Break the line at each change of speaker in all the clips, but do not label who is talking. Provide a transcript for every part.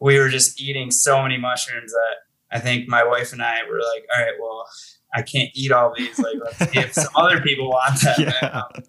we were just eating so many mushrooms that I think my wife and I were like, all right, well, I can't eat all these. Like, let's see if some other people want. Yeah. Um,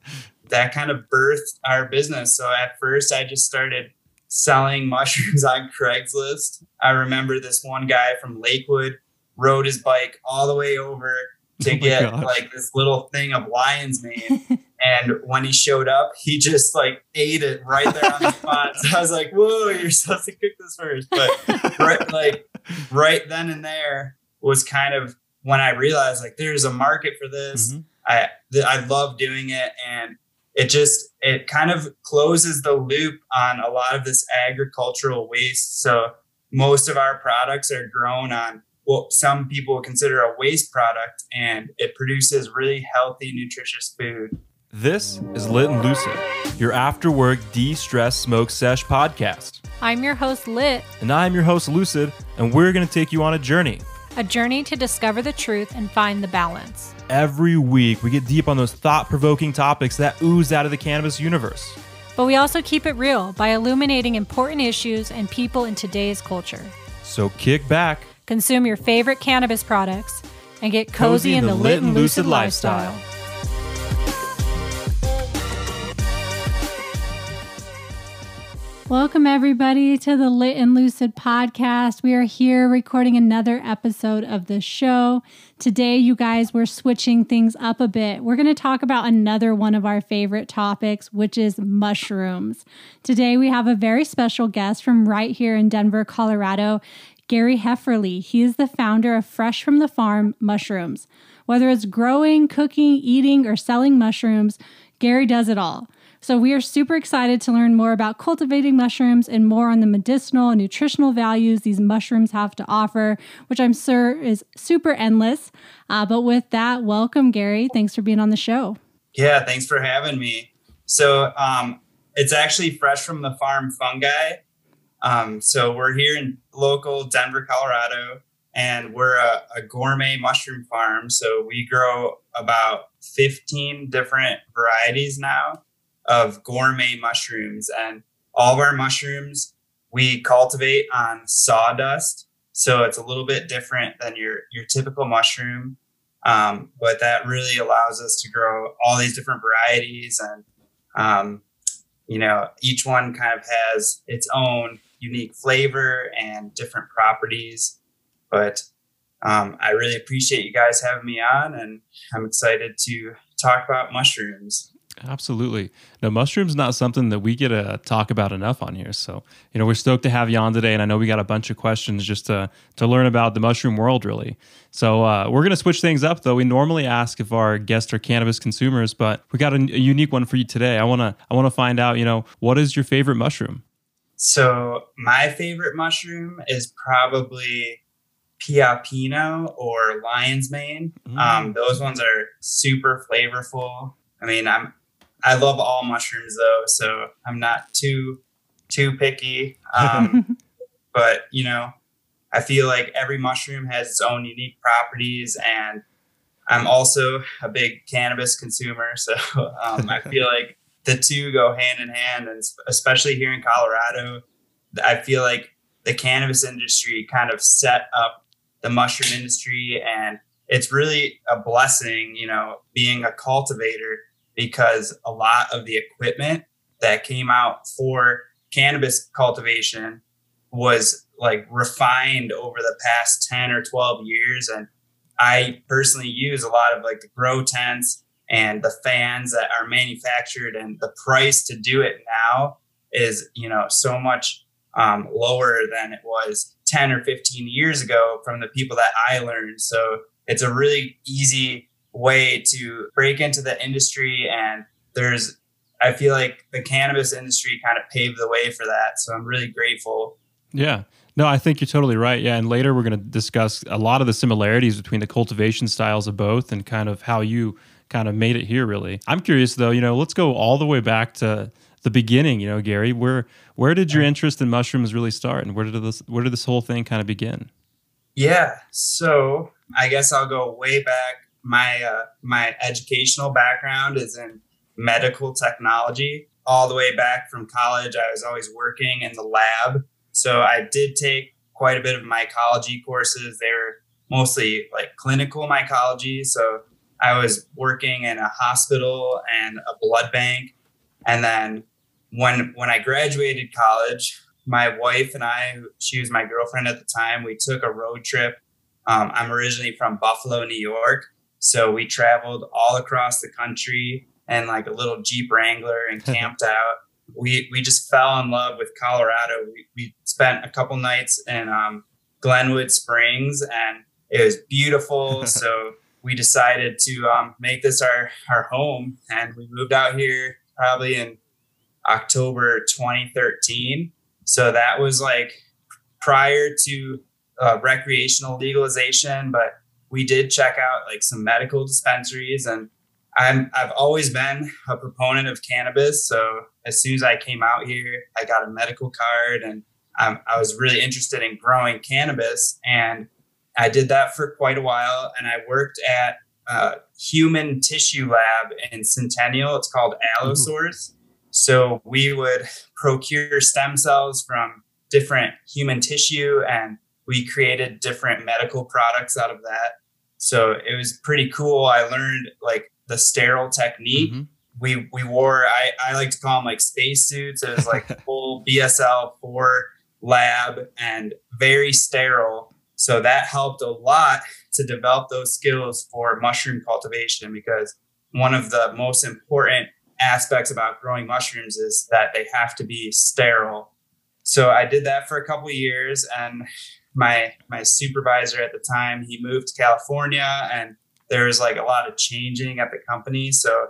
that kind of birthed our business. So at first, I just started selling mushrooms on Craigslist. I remember this one guy from Lakewood rode his bike all the way over to oh get gosh. like this little thing of lion's mane. and when he showed up, he just like ate it right there on the spot. So I was like, "Whoa, you're supposed to cook this first. But right, like right then and there was kind of when I realized like there's a market for this. Mm-hmm. I th- I love doing it, and it just it kind of closes the loop on a lot of this agricultural waste. So most of our products are grown on what some people consider a waste product, and it produces really healthy, nutritious food.
This is Lit and Lucid, your after work de stress smoke sesh podcast.
I'm your host, Lit.
And I'm your host, Lucid, and we're going to take you on a journey.
A journey to discover the truth and find the balance.
Every week, we get deep on those thought provoking topics that ooze out of the cannabis universe.
But we also keep it real by illuminating important issues and people in today's culture.
So kick back
consume your favorite cannabis products, and get cozy, in, the, lit and lucid lifestyle. Welcome, everybody, to the Lit and Lucid podcast. We are here recording another episode of the show. Today, you guys, we're switching things up a bit. We're going to talk about another one of our favorite topics, which is mushrooms. Today, we have a very special guest from right here in Denver, Colorado. Gary Hefferly. He is the founder of Fresh from the Farm Mushrooms. Whether it's growing, cooking, eating, or selling mushrooms, Gary does it all. So, we are super excited to learn more about cultivating mushrooms and more on the medicinal and nutritional values these mushrooms have to offer, which I'm sure is super endless. Uh, but with that, welcome, Gary. Thanks for being on the show.
Yeah, thanks for having me. So, um, it's actually fresh from the farm fungi. Um, so we're here in local Denver, Colorado, and we're a, a, gourmet mushroom farm. So we grow about 15 different varieties now of gourmet mushrooms. And all of our mushrooms we cultivate on sawdust. So it's a little bit different than your, your typical mushroom. Um, but that really allows us to grow all these different varieties and um, you know each one kind of has its own unique flavor and different properties. But um, I really appreciate you guys having me on, and I'm excited to talk about mushrooms.
Absolutely. No, mushrooms not something that we get to talk about enough on here. So, you know, we're stoked to have you on today, and I know we got a bunch of questions just to to learn about the mushroom world, really. So, uh, we're gonna switch things up, though. We normally ask if our guests are cannabis consumers, but we got a, a unique one for you today. I wanna I wanna find out, you know, what is your favorite mushroom?
So my favorite mushroom is probably Pioppino or lion's mane. Mm. Um, those ones are super flavorful. I mean, I'm I love all mushrooms though, so I'm not too too picky. Um, but you know, I feel like every mushroom has its own unique properties, and I'm also a big cannabis consumer, so um, I feel like the two go hand in hand, and especially here in Colorado, I feel like the cannabis industry kind of set up the mushroom industry, and it's really a blessing, you know, being a cultivator because a lot of the equipment that came out for cannabis cultivation was like refined over the past 10 or 12 years. And i personally use a lot of like the grow tents and the fans that are manufactured. And the price to do it now is you know so much um, lower than it was 10 or 15 years ago from the people that i learned. So it's a really easy way to break into the industry and there's i feel like the cannabis industry kind of paved the way for that so i'm really grateful
yeah no, I think you're totally right. Yeah, and later we're going to discuss a lot of the similarities between the cultivation styles of both and kind of how you kind of made it here really. I'm curious though, you know, let's go all the way back to the beginning, you know, Gary. Where where did your interest in mushrooms really start and where did this where did this whole thing kind of begin?
Yeah. So, I guess I'll go way back. My uh, my educational background is in medical technology. All the way back from college, I was always working in the lab So I did take quite a bit of mycology courses. They were mostly like clinical mycology. So I was working in a hospital and a blood bank. And then when when I graduated college, my wife and I, she was my girlfriend at the time, we took a road trip. Um, I'm originally from Buffalo, New York. So we traveled all across the country and like a little Jeep Wrangler and camped out. We we just fell in love with Colorado. We, we spent a couple nights in um, Glenwood Springs and it was beautiful. so we decided to um, make this our, our home and we moved out here probably in October 2013. So that was like prior to uh, recreational legalization, but we did check out like some medical dispensaries and I'm I've always been a proponent of cannabis. So as soon as I came out here, I got a medical card and um, I was really interested in growing cannabis. And I did that for quite a while. And I worked at a human tissue lab in Centennial. It's called Allosource. So we would procure stem cells from different human tissue and we created different medical products out of that. So it was pretty cool. I learned like the sterile technique. Mm-hmm. We we wore I, I like to call them like space suits. It was like full BSL four lab and very sterile. So that helped a lot to develop those skills for mushroom cultivation because one of the most important aspects about growing mushrooms is that they have to be sterile. So I did that for a couple years and my my supervisor at the time, he moved to California and there was like a lot of changing at the company. So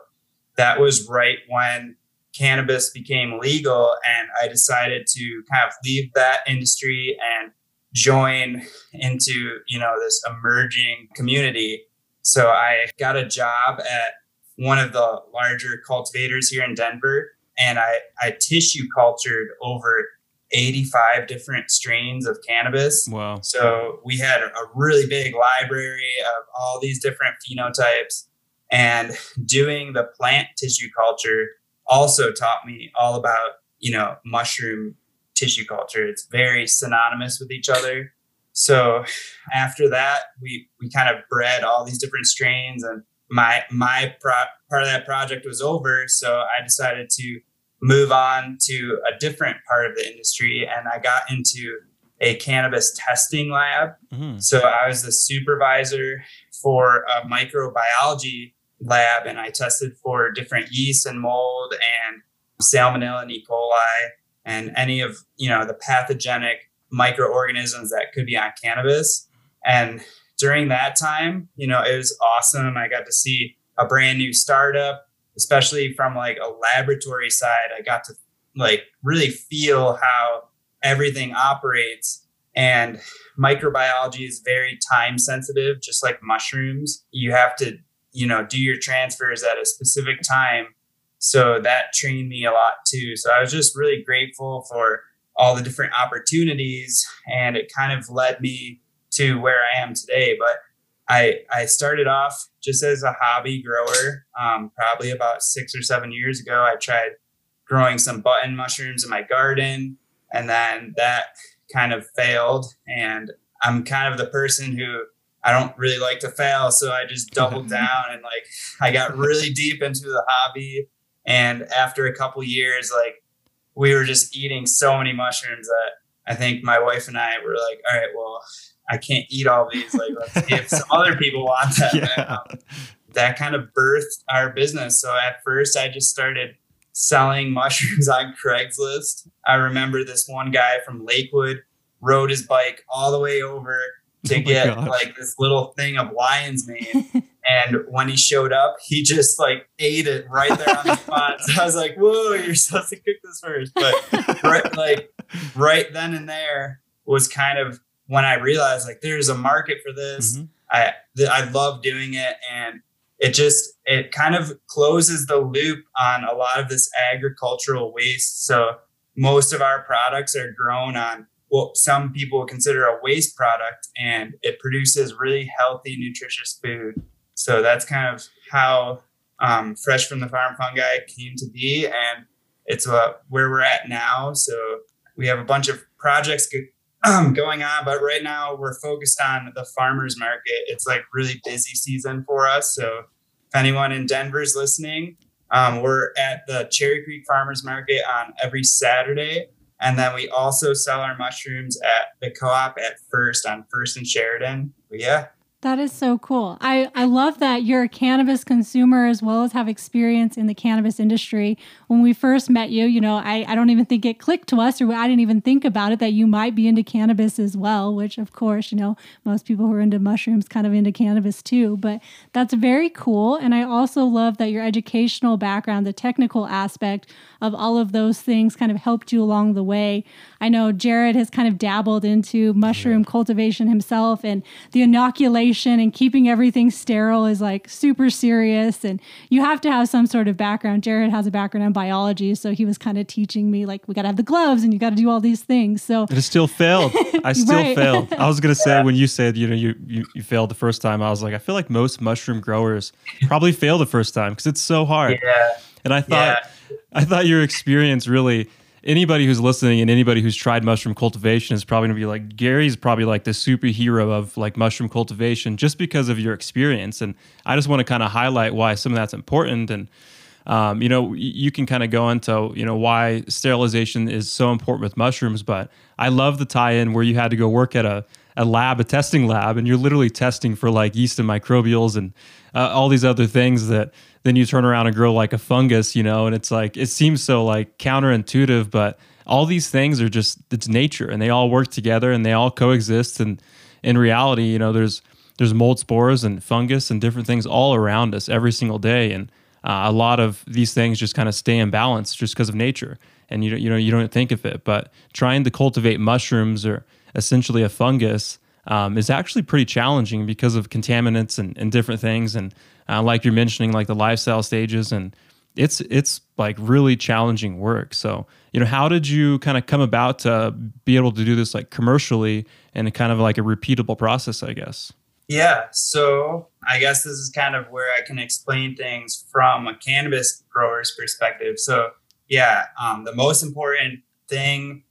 that was right when cannabis became legal and I decided to kind of leave that industry and join into, you know, this emerging community. So I got a job at one of the larger cultivators here in Denver and I, I tissue cultured over 85 different strains of cannabis.
Wow.
So we had a really big library of all these different phenotypes. And doing the plant tissue culture also taught me all about, you know, mushroom tissue culture. It's very synonymous with each other. So after that, we, we kind of bred all these different strains and my, my pro- part of that project was over. So I decided to move on to a different part of the industry and I got into a cannabis testing lab. Mm-hmm. So I was the supervisor for a microbiology lab and I tested for different yeast and mold and salmonella and E. coli and any of, you know, the pathogenic microorganisms that could be on cannabis. And during that time, you know, it was awesome. I got to see a brand new startup especially from like a laboratory side, I got to like really feel how everything operates. And microbiology is very time sensitive, just like mushrooms. You have to, you know, do your transfers at a specific time. So that trained me a lot too. So I was just really grateful for all the different opportunities and it kind of led me to where I am today. But I, I started off just as a hobby grower. Um, probably about six or seven years ago, I tried growing some button mushrooms in my garden, and then that kind of failed. And I'm kind of the person who I don't really like to fail, so I just doubled down and like I got really deep into the hobby. And after a couple years, like we were just eating so many mushrooms that I think my wife and I were like, all right, well, I can't eat all these. Like, let's see if some other people want them. Yeah. Um, that kind of birthed our business. So at first, I just started selling mushrooms on Craigslist. I remember this one guy from Lakewood rode his bike all the way over to oh get gosh. like this little thing of lion's mane. and when he showed up, he just like ate it right there on the spot. So I was like, "Whoa, you're supposed to cook this first. But right, like right then and there was kind of when I realized like there's a market for this, mm-hmm. I th- I love doing it, and it just it kind of closes the loop on a lot of this agricultural waste. So most of our products are grown on what some people consider a waste product, and it produces really healthy, nutritious food. So that's kind of how um, Fresh from the Farm Fungi came to be, and it's uh, where we're at now. So we have a bunch of projects going on, but right now we're focused on the farmers market. It's like really busy season for us. So if anyone in Denver is listening, um, we're at the Cherry Creek Farmers Market on every Saturday. And then we also sell our mushrooms at the co-op at First on First and Sheridan. But yeah,
that is so cool. I, I love that you're a cannabis consumer as well as have experience in the cannabis industry. When we first met you, you know, I, I don't even think it clicked to us or I didn't even think about it that you might be into cannabis as well, which of course, you know, most people who are into mushrooms kind of into cannabis too. But that's very cool. And I also love that your educational background, the technical aspect of all of those things kind of helped you along the way. I know Jared has kind of dabbled into mushroom yeah. cultivation himself and the inoculation and keeping everything sterile is like super serious. And you have to have some sort of background. Jared has a background in biology. So he was kind of teaching me, like, we got to have the gloves and you got to do all these things. So
it still failed. I still right. failed. I was going to say, when you said, you know, you, you, you failed the first time, I was like, I feel like most mushroom growers probably fail the first time because it's so hard.
Yeah.
And I thought, yeah. I thought your experience really anybody who's listening and anybody who's tried mushroom cultivation is probably going to be like Gary's probably like the superhero of like mushroom cultivation just because of your experience. And I just want to kind of highlight why some of that's important. And um, you know you can kind of go into you know why sterilization is so important with mushrooms but I love the tie-in where you had to go work at a a lab, a testing lab, and you're literally testing for like yeast and microbials and uh, all these other things that then you turn around and grow like a fungus, you know, and it's like it seems so like counterintuitive, but all these things are just it's nature and they all work together and they all coexist. And in reality, you know, there's there's mold spores and fungus and different things all around us every single day. And uh, a lot of these things just kind of stay in balance just because of nature. And you you know you don't think of it but trying to cultivate mushrooms or essentially a fungus um, is actually pretty challenging because of contaminants and, and different things. And uh, like you're mentioning, like the lifestyle stages, and it's it's like really challenging work. So you know, how did you kind of come about to be able to do this like commercially and kind of like a repeatable process, I guess?
Yeah, so I guess this is kind of where I can explain things from a cannabis grower's perspective. So yeah, um, the most important thing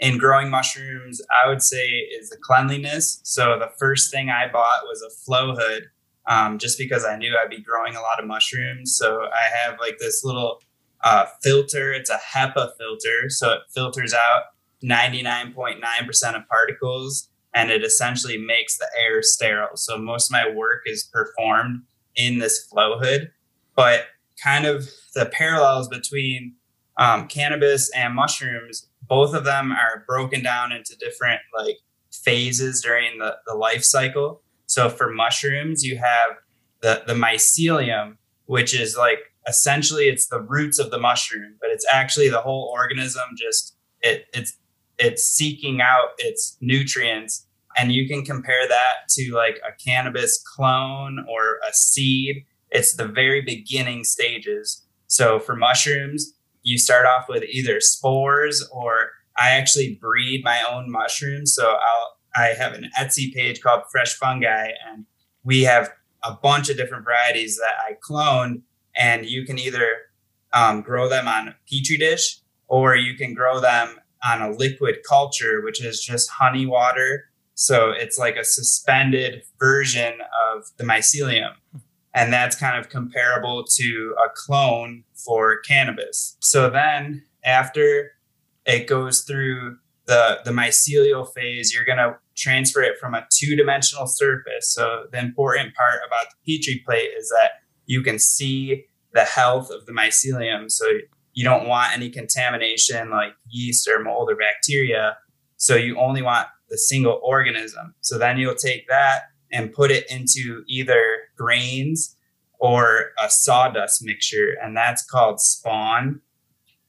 in growing mushrooms, I would say is the cleanliness. So the first thing I bought was a flow hood, um, just because I knew I'd be growing a lot of mushrooms. So I have like this little uh, filter. It's a HEPA filter, so it filters out 99.9% of particles, and it essentially makes the air sterile. So most of my work is performed in this flow hood, but kind of the parallels between um, cannabis and mushrooms both of them are broken down into different like phases during the, the life cycle. So for mushrooms, you have the, the mycelium, which is like essentially it's the roots of the mushroom, but it's actually the whole organism just it it's it's seeking out its nutrients. And you can compare that to like a cannabis clone or a seed. It's the very beginning stages. So for mushrooms, you start off with either spores or I actually breed my own mushrooms. So I'll I have an Etsy page called Fresh Fungi, and we have a bunch of different varieties that I cloned, and you can either um, grow them on a petri dish or you can grow them on a liquid culture, which is just honey water. So it's like a suspended version of the mycelium and that's kind of comparable to a clone for cannabis. So then after it goes through the the mycelial phase, you're going to transfer it from a two-dimensional surface. So the important part about the petri plate is that you can see the health of the mycelium. So you don't want any contamination like yeast or mold or bacteria. So you only want the single organism. So then you'll take that and put it into either grains or a sawdust mixture, and that's called spawn.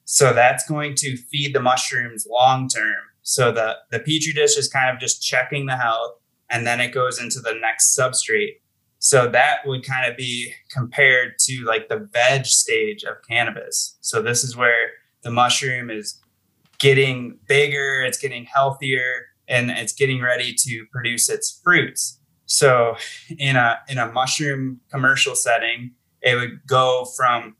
So that's going to feed the mushrooms long term. So the, the petri dish is kind of just checking the health, and then it goes into the next substrate. So that would kind of be compared to like the veg stage of cannabis. So this is where the mushroom is getting bigger, it's getting healthier, and it's getting ready to produce its fruits. So in a in a mushroom commercial setting, it would go from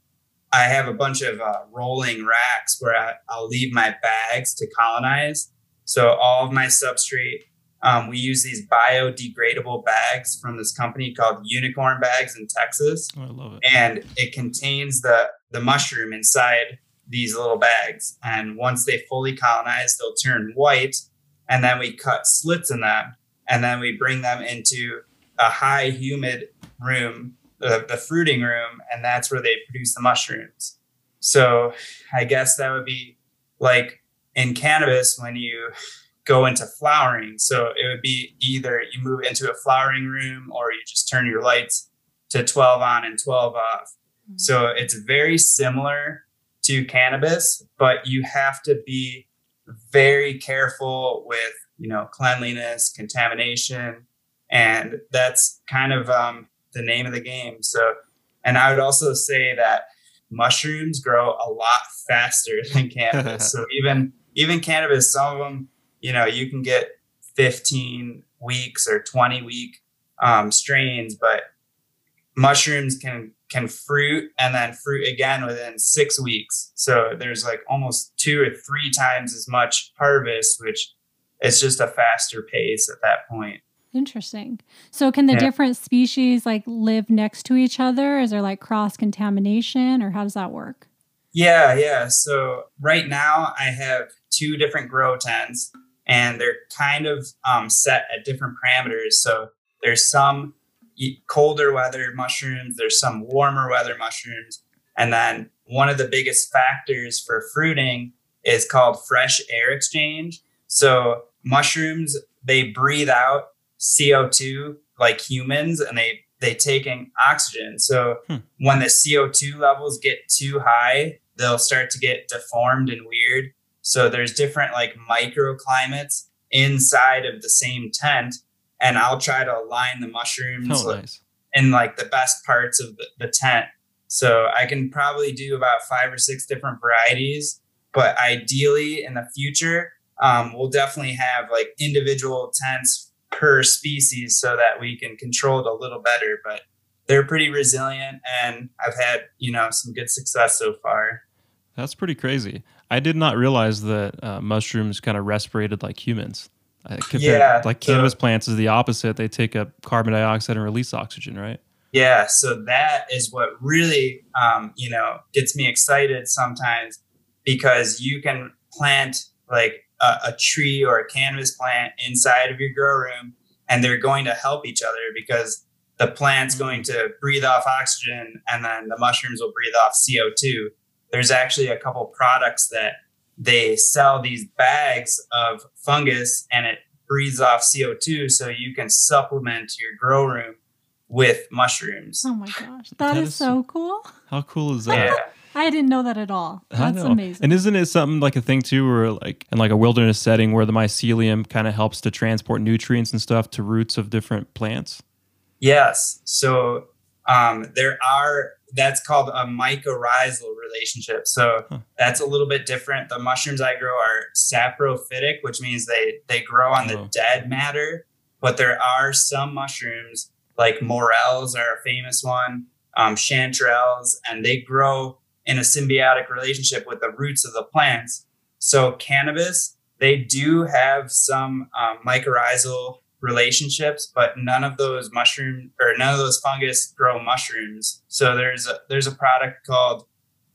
I have a bunch of uh, rolling racks where I, I'll leave my bags to colonize, So all of my substrate, um, we use these biodegradable bags from this company called Unicorn Bags in Texas.
Oh, I love it.
And it contains the the mushroom inside these little bags. And once they fully colonize, they'll turn white. And then we cut slits in them. And then we bring them into a high humid room, the, the fruiting room, and that's where they produce the mushrooms. So I guess that would be like in cannabis when you go into flowering. So it would be either you move into a flowering room or you just turn your lights to 12 on and 12 off. Mm-hmm. So it's very similar to cannabis, but you have to be very careful with, you know, cleanliness, contamination, and that's kind of um, the name of the game. So, and I would also say that mushrooms grow a lot faster than cannabis. so even even cannabis, some of them, you know, you can get 15 weeks or 20 week um, strains, but mushrooms can can fruit and then fruit again within six weeks. So there's like almost two or three times as much harvest, which is just a faster pace at that point.
Interesting. So can the yeah. different species like live next to each other? Is there like cross contamination or how does that work?
Yeah, yeah. So right now I have two different grow tents and they're kind of um, set at different parameters. So there's some colder weather mushrooms, there's some warmer weather mushrooms. And then one of the biggest factors for fruiting is called fresh air exchange. So mushrooms, they breathe out CO2 like humans and they they take in oxygen. So hmm. when the CO2 levels get too high, they'll start to get deformed and weird. So there's different like microclimates inside of the same tent and I'll try to align the mushrooms oh, nice. in like the best parts of the, the tent. So I can probably do about five or six different varieties, but ideally in the future, um, we'll definitely have like individual tents per species so that we can control it a little better. But they're pretty resilient, and I've had you know some good success so far.
That's pretty crazy. I did not realize that uh, mushrooms kind of respirated like humans. Yeah, like cannabis so, plants is the opposite. They take up carbon dioxide and release oxygen, right?
Yeah, so that is what really, um, you know, gets me excited sometimes because you can plant like a, a tree or a cannabis plant inside of your grow room, and they're going to help each other because the plant's mm-hmm. going to breathe off oxygen, and then the mushrooms will breathe off CO two. There's actually a couple products that they sell these bags of fungus and it breathes off CO2 so you can supplement your grow room with mushrooms.
Oh my gosh. that, that is, is, so cool.
How cool is that?
Yeah. I didn't know that at all. That's amazing.
And isn't it something like a thing too, where like in like a wilderness setting where the mycelium kind of helps to transport nutrients and stuff to roots of different plants?
Yes. So um, there are that's called a mycorrhizal relationship. So huh. that's a little bit different. The mushrooms I grow are saprophytic, which means they they grow on the oh. dead matter. But there are some mushrooms like morels are a famous one, um, chanterelles, and they grow in a symbiotic relationship with the roots of the plants. So cannabis, they do have some um, mycorrhizal relationships, but none of those mushroom or none of those fungus grow mushrooms. So there's a, there's a product called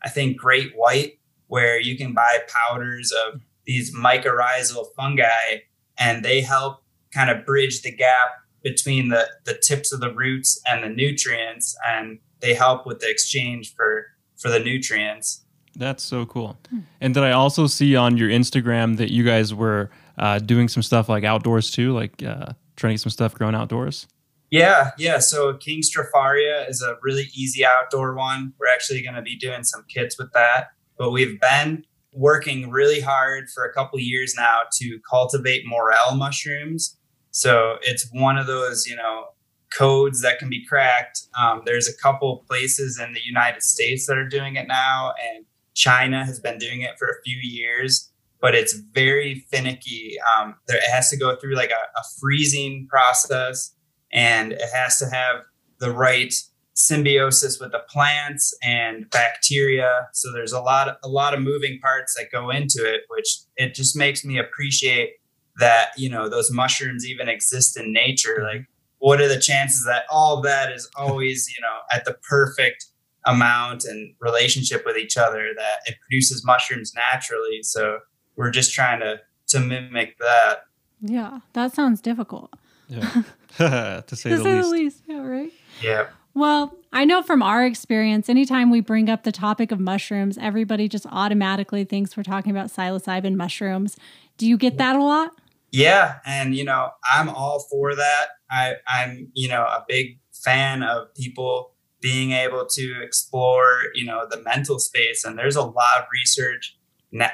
I think Great White where you can buy powders of these mycorrhizal fungi and they help kind of bridge the gap between the the tips of the roots and the nutrients and they help with the exchange for for the nutrients.
That's so cool. And did I also see on your Instagram that you guys were uh, doing some stuff like outdoors too, like uh, trying to get some stuff grown outdoors?
Yeah, yeah. So King Stropharia is a really easy outdoor one. We're actually going to be doing some kits with that, but we've been working really hard for a couple years now to cultivate morel mushrooms. So it's one of those, you know, codes that can be cracked. Um, there's a couple places in the United States that are doing it now, and China has been doing it for a few years but it's very finicky. Um, there, it has to go through like a, a freezing process, and it has to have the right symbiosis with the plants and bacteria. So there's a lot, of, a lot of moving parts that go into it, which it just makes me appreciate that you know those mushrooms even exist in nature like what are the chances that all of that is always you know at the perfect amount and relationship with each other that it produces mushrooms naturally so we're just trying to to mimic that
yeah that sounds difficult
yeah to say,
to
the,
say
least.
the least yeah right
yeah
well, I know from our experience, anytime we bring up the topic of mushrooms, everybody just automatically thinks we're talking about psilocybin mushrooms. Do you get that a lot?
Yeah, and you know, I'm all for that. I, I'm, you know, a big fan of people being able to explore, you know, the mental space. And there's a lot of research now,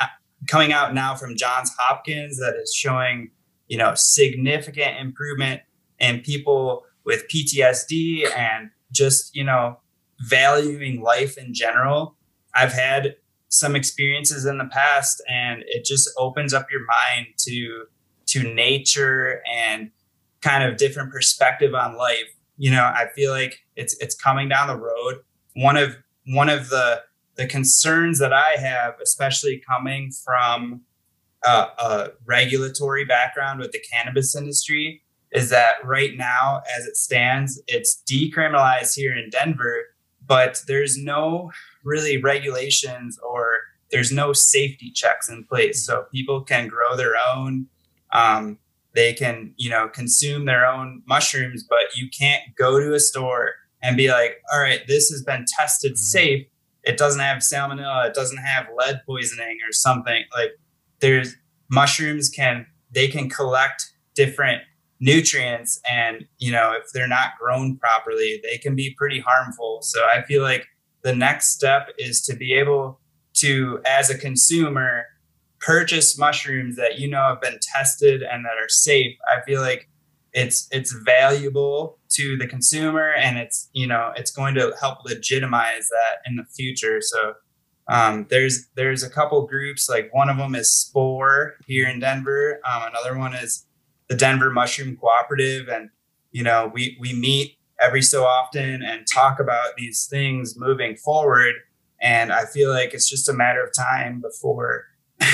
coming out now from Johns Hopkins that is showing, you know, significant improvement in people with PTSD and just, you know, valuing life in general. I've had some experiences in the past and it just opens up your mind to to nature and kind of different perspective on life. You know, I feel like it's it's coming down the road. One of one of the the concerns that I have, especially coming from a, a regulatory background with the cannabis industry, is that right now, as it stands, it's decriminalized here in Denver, but there's no really regulations or there's no safety checks in place. So people can grow their own. Um, they can, you know, consume their own mushrooms, but you can't go to a store and be like, all right, this has been tested mm-hmm. safe. It doesn't have salmonella. It doesn't have lead poisoning or something. Like there's mushrooms can, they can collect different nutrients and you know if they're not grown properly they can be pretty harmful so i feel like the next step is to be able to as a consumer purchase mushrooms that you know have been tested and that are safe i feel like it's it's valuable to the consumer and it's you know it's going to help legitimize that in the future so um, there's there's a couple groups like one of them is spore here in denver um, another one is the Denver Mushroom Cooperative, and you know we we meet every so often and talk about these things moving forward. And I feel like it's just a matter of time before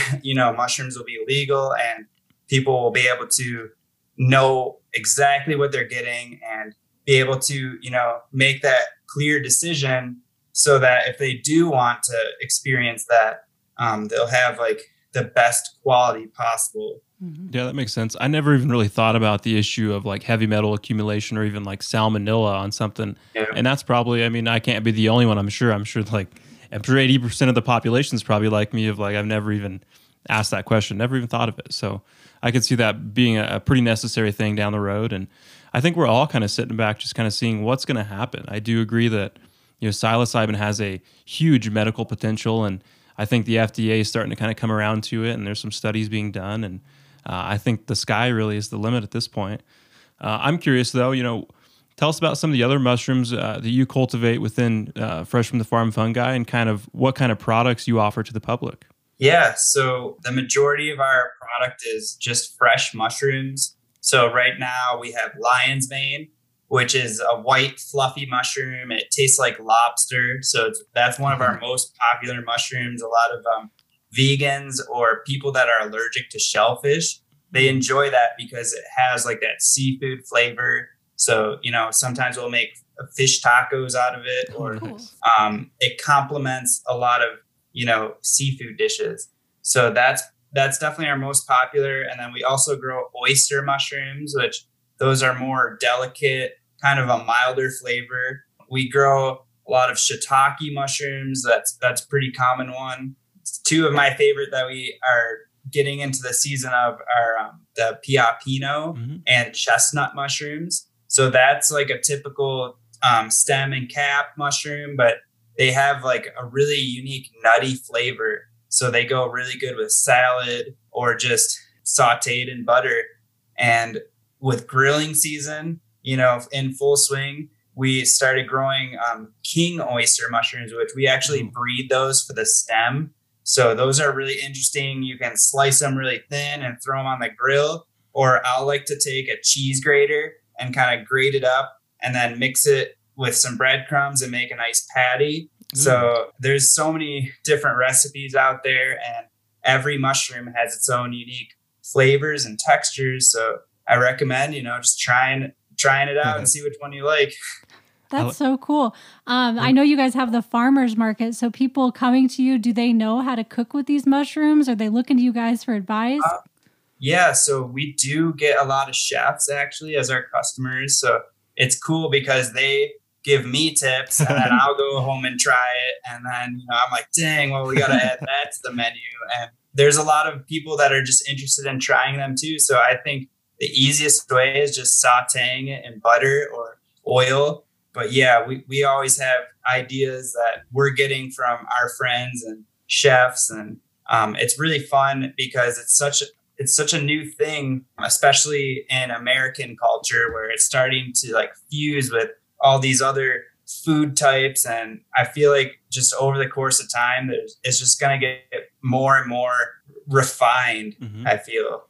you know mushrooms will be legal and people will be able to know exactly what they're getting and be able to you know make that clear decision so that if they do want to experience that um, they'll have like the best quality possible
Mm-hmm. Yeah, that makes sense. I never even really thought about the issue of like heavy metal accumulation or even like salmonella on something. Yeah. And that's probably, I mean, I can't be the only one. I'm sure. I'm sure like, I'm sure 80% of the population is probably like me of like, I've never even asked that question, never even thought of it. So I could see that being a, a pretty necessary thing down the road. And I think we're all kind of sitting back, just kind of seeing what's going to happen. I do agree that, you know, psilocybin has a huge medical potential. And I think the FDA is starting to kind of come around to it. And there's some studies being done. And, uh, I think the sky really is the limit at this point. Uh, I'm curious though, you know, tell us about some of the other mushrooms uh, that you cultivate within uh, Fresh from the Farm Fungi and kind of what kind of products you offer to the public.
Yeah, so the majority of our product is just fresh mushrooms. So right now we have lion's mane, which is a white fluffy mushroom. It tastes like lobster, so that's one of our mm-hmm. most popular mushrooms. A lot of um, vegans or people that are allergic to shellfish, they mm-hmm. enjoy that because it has like that seafood flavor. So, you know, sometimes we'll make fish tacos out of it or cool. um, it complements a lot of, you know, seafood dishes. So that's that's definitely our most popular. And then we also grow oyster mushrooms, which those are more delicate, kind of a milder flavor. We grow a lot of shiitake mushrooms. That's that's pretty common one two of my favorite that we are getting into the season of are um, the pioppino mm-hmm. and chestnut mushrooms. So that's like a typical um, stem and cap mushroom, but they have like a really unique nutty flavor. So they go really good with salad or just sauteed in butter. And with grilling season, you know, in full swing, we started growing um, king oyster mushrooms, which we actually mm. breed those for the stem so those are really interesting. You can slice them really thin and throw them on the grill. Or I'll like to take a cheese grater and kind of grate it up and then mix it with some breadcrumbs and make a nice patty. Mm. So there's so many different recipes out there and every mushroom has its own unique flavors and textures. So I recommend, you know, just trying trying it out and see which one you like.
That's so cool. Um, I know you guys have the farmers market. So people coming to you, do they know how to cook with these mushrooms? Are they looking to you guys for advice? Uh,
yeah, so we do get a lot of chefs actually as our customers. So it's cool because they give me tips and then I'll go home and try it. And then, you know, I'm like, dang, well, we got to add that to the menu. And there's a lot of people that are just interested in trying them too. So I think the easiest way is just sauteing it in butter or oil. But yeah, we, we always have ideas that we're getting from our friends and chefs. And um, it's really fun because it's such a, it's such a new thing, especially in American culture where it's starting to like fuse with all these other food types. And I feel like just over the course of time, it's just going to get more and more refined, mm-hmm. I feel.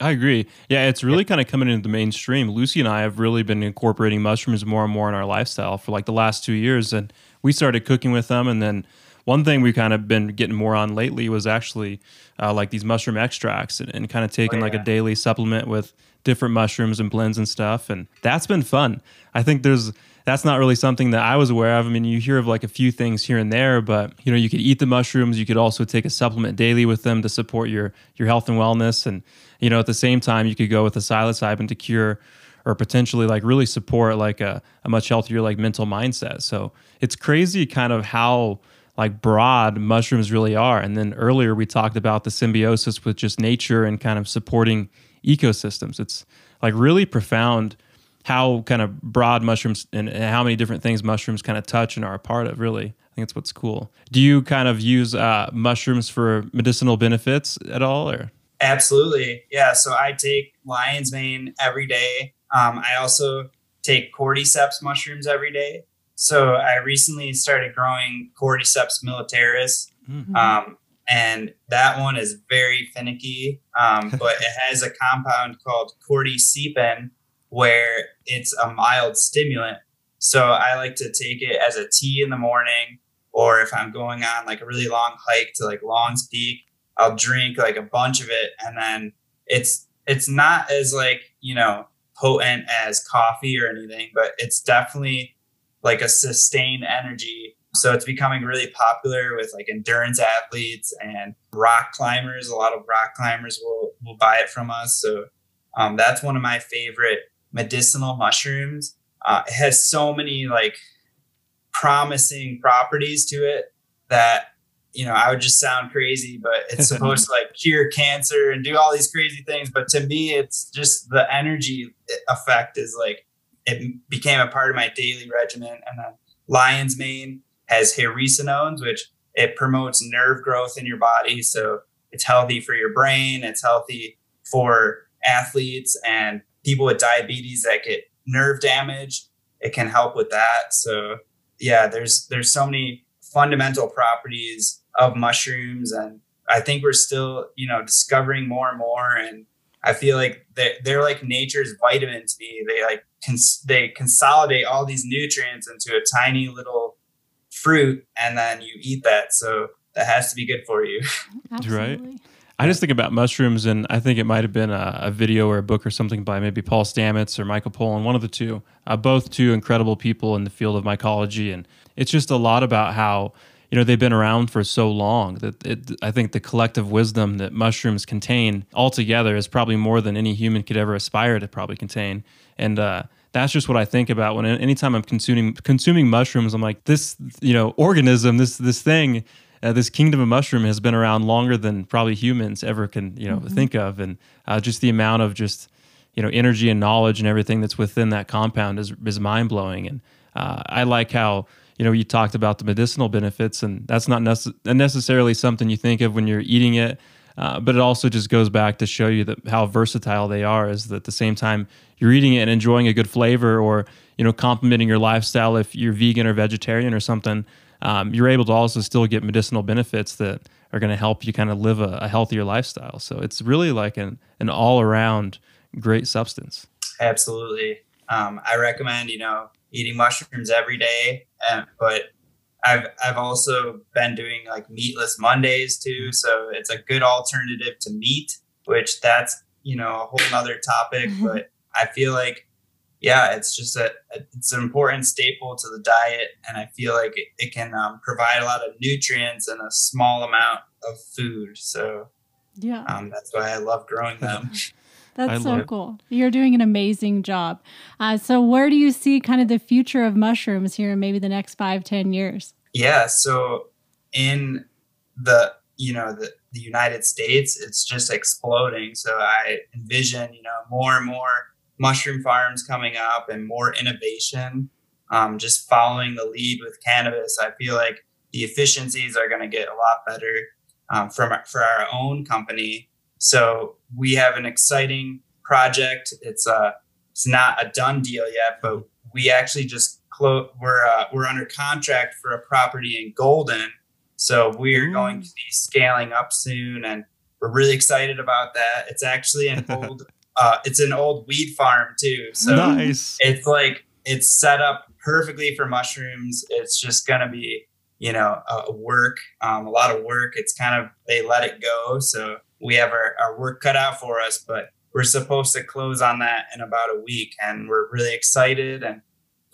I agree. Yeah, it's really kind of coming into the mainstream. Lucy and I have really been incorporating mushrooms more and more in our lifestyle for like the last two years. And we started cooking with them. And then one thing we've kind of been getting more on lately was actually uh, like these mushroom extracts and, and kind of taking oh, yeah. like a daily supplement with different mushrooms and blends and stuff. And that's been fun. I think there's that's not really something that I was aware of. I mean, you hear of like a few things here and there, but you know, you could eat the mushrooms. You could also take a supplement daily with them to support your your health and wellness. And you know, at the same time, you could go with a psilocybin to cure or potentially like really support like a, a much healthier like mental mindset. So it's crazy kind of how like broad mushrooms really are. And then earlier we talked about the symbiosis with just nature and kind of supporting ecosystems. It's like really profound how kind of broad mushrooms and, how many different things mushrooms kind of touch and are a part of really. I think that's what's cool. Do you kind of use uh, mushrooms for medicinal benefits at all or?
Absolutely. Yeah so i take lion's mane every day. Um, i also take cordyceps mushrooms every day so i recently started growing cordyceps militaris mm-hmm. um, and that one is very finicky um, but it has a compound called cordycepin where it's a mild stimulant. So I like to take it as a tea in the morning, or if I'm going on like a really long hike to like Long's Peak, I'll drink like a bunch of it, and then it's it's not as like you know potent as coffee or anything, but it's definitely like a sustained energy. So it's becoming really popular with like endurance athletes and rock climbers. A lot of rock climbers will will buy it from us. So um, that's one of my favorite medicinal mushrooms. Uh, it has so many like promising properties to it that you know I would just sound crazy, but it's supposed to like cure cancer and do all these crazy things. But to me, it's just the energy effect is like it became a part of my daily regimen. And then lion's mane has hericenones, which it promotes nerve growth in your body, so it's healthy for your brain. It's healthy for athletes and people with diabetes that get nerve damage. It can help with that. So yeah, there's there's so many fundamental properties of mushrooms, and I think we're still you know discovering more and more. And I feel like they're, they're like nature's vitamin to me. They like cons- they consolidate all these nutrients into a tiny little fruit, and then you eat that. So that has to be good for you.
Absolutely. Right. I just think about mushrooms, and I think it might have been a, a, video or a book or something by maybe Paul Stamets or Michael Pollan, one of the two. Uh, both two incredible people in the field of mycology, and it's just a lot about how you know they've been around for so long that it, I think the collective wisdom that mushrooms contain altogether is probably more than any human could ever aspire to probably contain, and. Uh, that's just what I think about when anytime I'm consuming consuming mushrooms. I'm like this, you know, organism, this this thing uh, this kingdom of mushroom has been around longer than probably humans ever can you know mm-hmm. think of, and uh, just the amount of just you know energy and knowledge and everything that's within that compound is is mind blowing. And uh, I like how you know you talked about the medicinal benefits, and that's not nece- necessarily something you think of when you're eating it. Uh, but it also just goes back to show you that how versatile they are. Is that at the same time you're eating it and enjoying a good flavor, or you know complementing your lifestyle if you're vegan or vegetarian or something um, you're able to also still get medicinal benefits that are going to help you kind of live a, a, healthier lifestyle. So it's really like an, an all around great substance.
Absolutely. Um, I recommend, you know, eating mushrooms every day, but I've, I've also been doing like meatless Mondays too. So it's a good alternative to meat which that's you know a whole nother topic.
Mm-hmm.
but I feel like yeah, it's just a, it's an important staple to the diet, and I feel like it, it can um, provide a lot of nutrients in a small amount of food. So
yeah,
um, that's why I love growing them.
That's so cool. You're doing an amazing job. Uh, so, where do you see kind of the future of mushrooms here in maybe the next five, ten years?
Yeah. So, in the you know the, the United States, it's just exploding. So, I envision you know more and more mushroom farms coming up and more innovation. Um, just following the lead with cannabis, I feel like the efficiencies are going to get a lot better um, from for our own company so we have an exciting project. It's a uh, it's not a done deal yet, but we actually just close. We're uh, we're under contract for a property in Golden, so we're Ooh. going to be scaling up soon, and we're really excited about that. It's actually an old uh, it's an old weed farm too, so
nice.
It's like it's set up perfectly for mushrooms. It's just gonna be you know a work, um, a lot of work. It's kind of they let it go, so we have our, our work cut out for us, but we're supposed to close on that in about a week, and we're really excited. And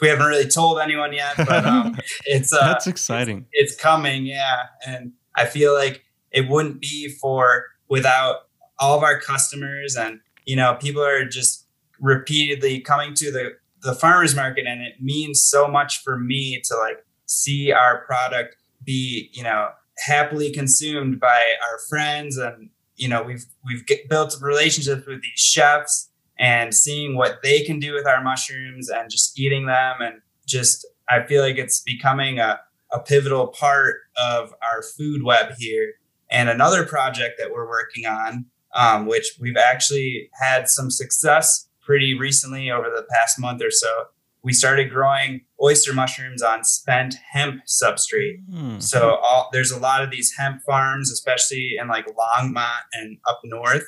we haven't really told anyone yet, but um, it's uh,
that's exciting.
It's, it's coming, yeah. And I feel like it wouldn't be for without all of our customers, and you know, people are just repeatedly coming to the the farmers market, and it means so much for me to like see our product be, you know, happily consumed by our friends and you know we've we've get, built relationships with these chefs and seeing what they can do with our mushrooms and just eating them and just i feel like it's becoming a, a pivotal part of our food web here. And another project that we're working on um, which we've actually had some success pretty recently over the past month or so we started growing oyster mushrooms on spent hemp substrate. Mm. So all, there's a lot of these hemp farms, especially in like Longmont and up north.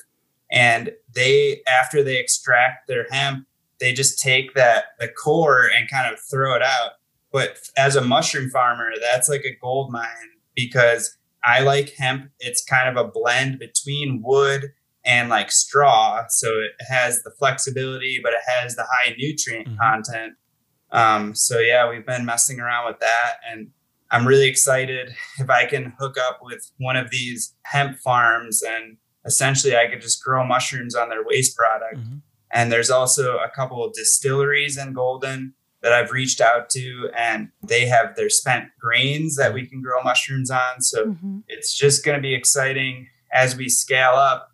And they, after they extract their hemp, they just take that the core and kind of throw it out. But as a mushroom farmer, that's like a gold mine because I like hemp. It's kind of a blend between wood and like straw. So it has the flexibility, but it has the high nutrient mm-hmm. content. Um, so yeah, we've been messing around with that and I'm really excited if I can hook up with one of these hemp farms and essentially I could just grow mushrooms on their waste product. Mm-hmm. And there's also a couple of distilleries in Golden that I've reached out to and they have their spent grains that we can grow mushrooms on. So mm-hmm. it's just going to be exciting as we scale up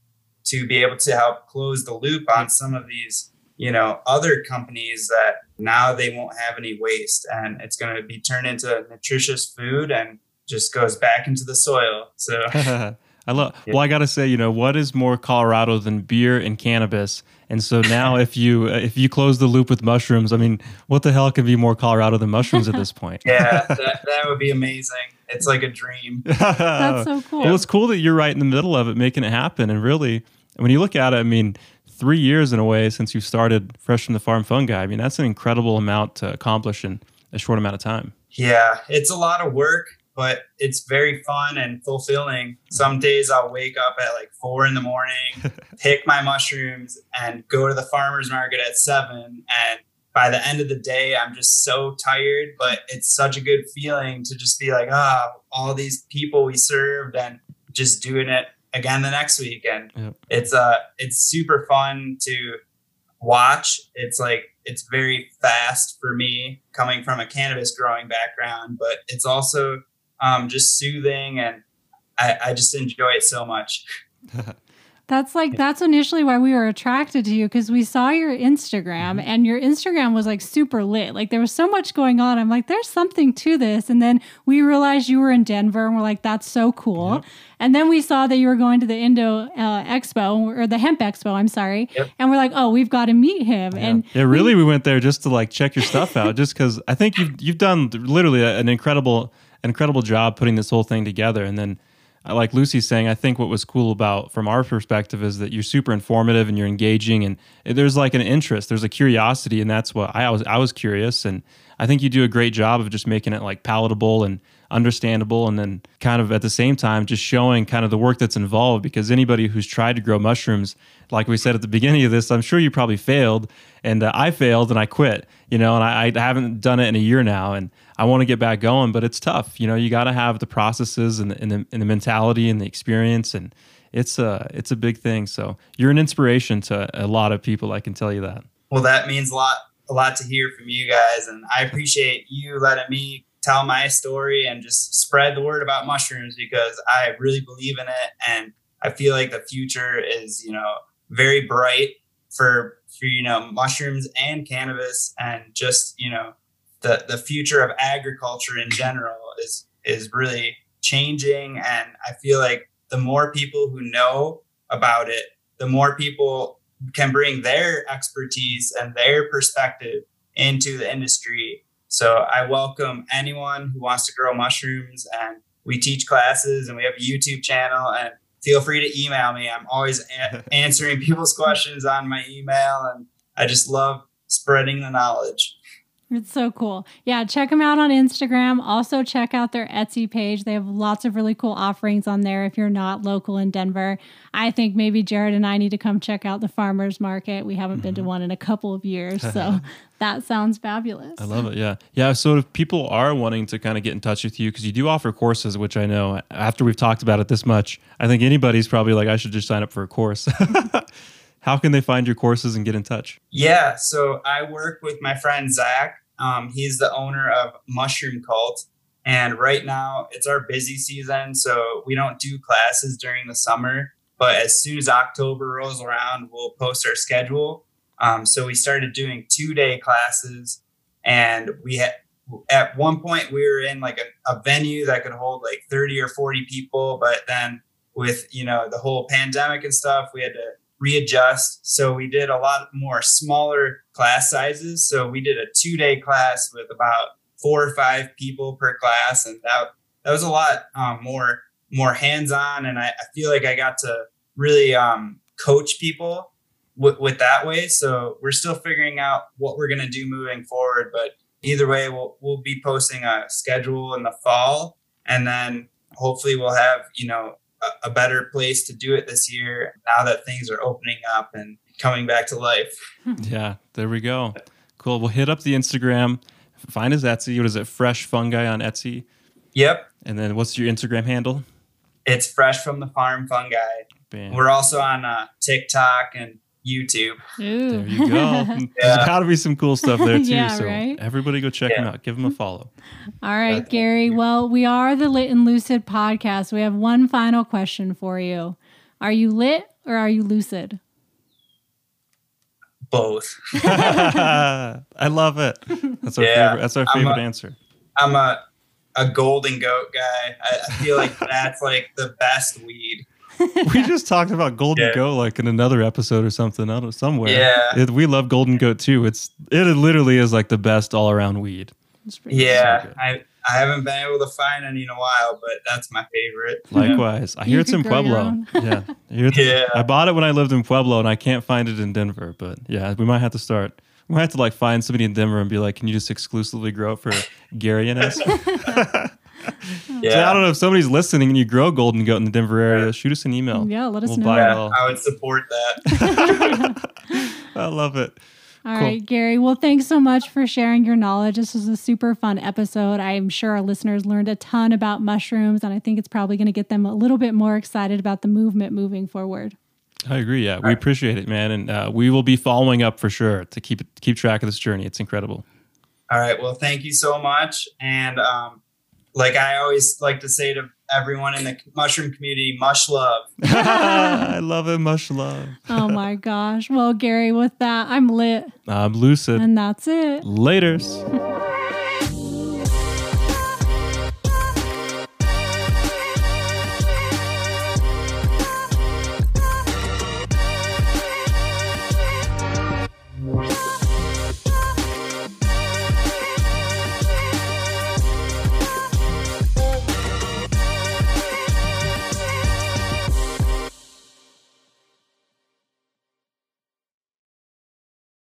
to be able to help close the loop on some of these you know other companies that now they won't have any waste and it's going to be turned into nutritious food and just goes back into the soil so.
I love yeah. well i gotta say you know what is more colorado than beer and cannabis? And so now if you uh, if you close the loop with mushrooms i mean what the hell could be more colorado than mushrooms at this point?
Yeah that, that would be amazing. It's like a dream.
That's so cool.
Well it's cool that you're right in the middle of it making it happen. And really when you look at it i mean three years in a way since you started Fresh from the Farm Fungi. I mean, that's an incredible amount to accomplish in a short amount of time.
Yeah, it's a lot of work, but it's very fun and fulfilling. Some days I'll wake up at like four in the morning, pick my mushrooms, and go to the farmer's market at seven. And by the end of the day, I'm just so tired, but it's such a good feeling to just be like, ah, oh, all these people we served and just doing it again the next week and yep. it's uh it's super fun to watch. It's like it's very fast for me coming from a cannabis growing background but it's also um, just soothing and I, I just enjoy it so much
That's like that's initially why we were attracted to you because we saw your Instagram mm-hmm. and your Instagram was like super lit. Like there was so much going on. I'm like, there's something to this. And then we realized you were in Denver and we're like, that's so cool. Yep. And then we saw that you were going to the Indo uh, Expo or the Hemp Expo. I'm sorry. Yep. And we're like, oh, we've got to meet him.
Yeah.
And
yeah, really, we, we went there just to like check your stuff out, just because I think you've you've done literally an incredible incredible job putting this whole thing together, and then like Lucy's saying, I think what was cool about from our perspective is that you're super informative and you're engaging, and there's like an interest, there's a curiosity, and that's what I was. I was curious, and I think you do a great job of just making it like palatable and understandable and then kind of at the same time just showing kind of the work that's involved because anybody who's tried to grow mushrooms like we said at the beginning of this i'm sure you probably failed and uh, i failed and i quit you know and I, I haven't done it in a year now and i want to get back going but it's tough you know you got to have the processes and the, and the, and the mentality and the experience and it's a it's a big thing so you're an inspiration to a lot of people i can tell you that.
Well that means a lot a lot to hear from you guys and i appreciate you letting me tell my story and just spread the word about mushrooms because I really believe in it. And I feel like the future is, you know, very bright for for you know mushrooms and cannabis. And just, you know, the the future of agriculture in general is is really changing. And I feel like the more people who know about it, the more people can bring their expertise and their perspective into the industry so I welcome anyone who wants to grow mushrooms and we teach classes and we have a YouTube channel and feel free to email me. I'm always a- answering people's questions on my email and I just love spreading the knowledge.
It's so cool. Yeah, check them out on Instagram. Also, check out their Etsy page. They have lots of really cool offerings on there if you're not local in Denver. I think maybe Jared and I need to come check out the farmers market. We haven't mm-hmm. been to mm-hmm. one in a couple of years. So that sounds fabulous.
I love it. Yeah. Yeah. So if people are wanting to kind of get in touch with you, because you do offer courses, which I know after we've talked about it this much, I think anybody's probably like, I should just sign up for a course. How can they find your courses and get in touch?
Yeah, so I work with my friend Zach. Um, he's the owner of Mushroom Cult. And right now it's our busy season. So we don't do classes during the summer. But as soon as October rolls around, we'll post our schedule. Um, so we started doing two day classes. And we had, at one point, we were in like a, a venue that could hold like 30 or 40 people. But then with, you know, the whole pandemic and stuff, we had to readjust. So we did a lot more smaller class sizes. So we did a two day class with about four or five people per class, and that that was a lot um, more more hands on. And I, I, feel like I got to really um, coach people with, with that way. So we're still figuring out what we're gonna do moving forward, but either way, we'll we'll be posting a schedule in the fall, and then hopefully we'll have you know a better place to do it this year now that things are opening up and coming back to life.
yeah, there we go. Cool. We'll hit up the Instagram. Find his Etsy. What is it? Fresh Fungi on Etsy.
Yep.
And then what's your Instagram handle?
It's Fresh from the Farm Fungi. Bam. We're also on uh, TikTok and YouTube.
Ooh. There you go. yeah. There's got to be some cool stuff there too. yeah, so right? everybody go check yeah. them out. Give them a follow.
All right, okay. Gary. Well, we are the Lit and Lucid podcast. We have one final question for you. Are you lit or are you lucid?
Both.
I love it. That's our yeah, favorite. That's our favorite
a,
answer.
I'm a a golden goat guy. I, I feel like that's like the best weed.
we just talked about Golden yeah. Goat like in another episode or something out of somewhere.
Yeah,
it, we love Golden Goat too. It's it literally is like the best all around weed.
Yeah, so I I haven't been able to find any in a while, but that's my favorite.
Likewise, I hear it's in Pueblo. yeah, I yeah. I bought it when I lived in Pueblo, and I can't find it in Denver. But yeah, we might have to start. We might have to like find somebody in Denver and be like, "Can you just exclusively grow it for Gary and us?" Yeah. So I don't know if somebody's listening and you grow golden goat in the Denver area, shoot us an email.
Yeah, let us we'll know. Yeah,
I would support that.
I love it.
All cool. right, Gary. Well, thanks so much for sharing your knowledge. This was a super fun episode. I'm sure our listeners learned a ton about mushrooms, and I think it's probably going to get them a little bit more excited about the movement moving forward.
I agree. Yeah, we appreciate it, man, and uh, we will be following up for sure to keep keep track of this journey. It's incredible.
All right. Well, thank you so much, and um, like I always like to say to everyone in the mushroom community, mush love.
I love it, mush love.
oh my gosh. Well, Gary, with that, I'm lit.
I'm lucid.
And that's it.
Laters.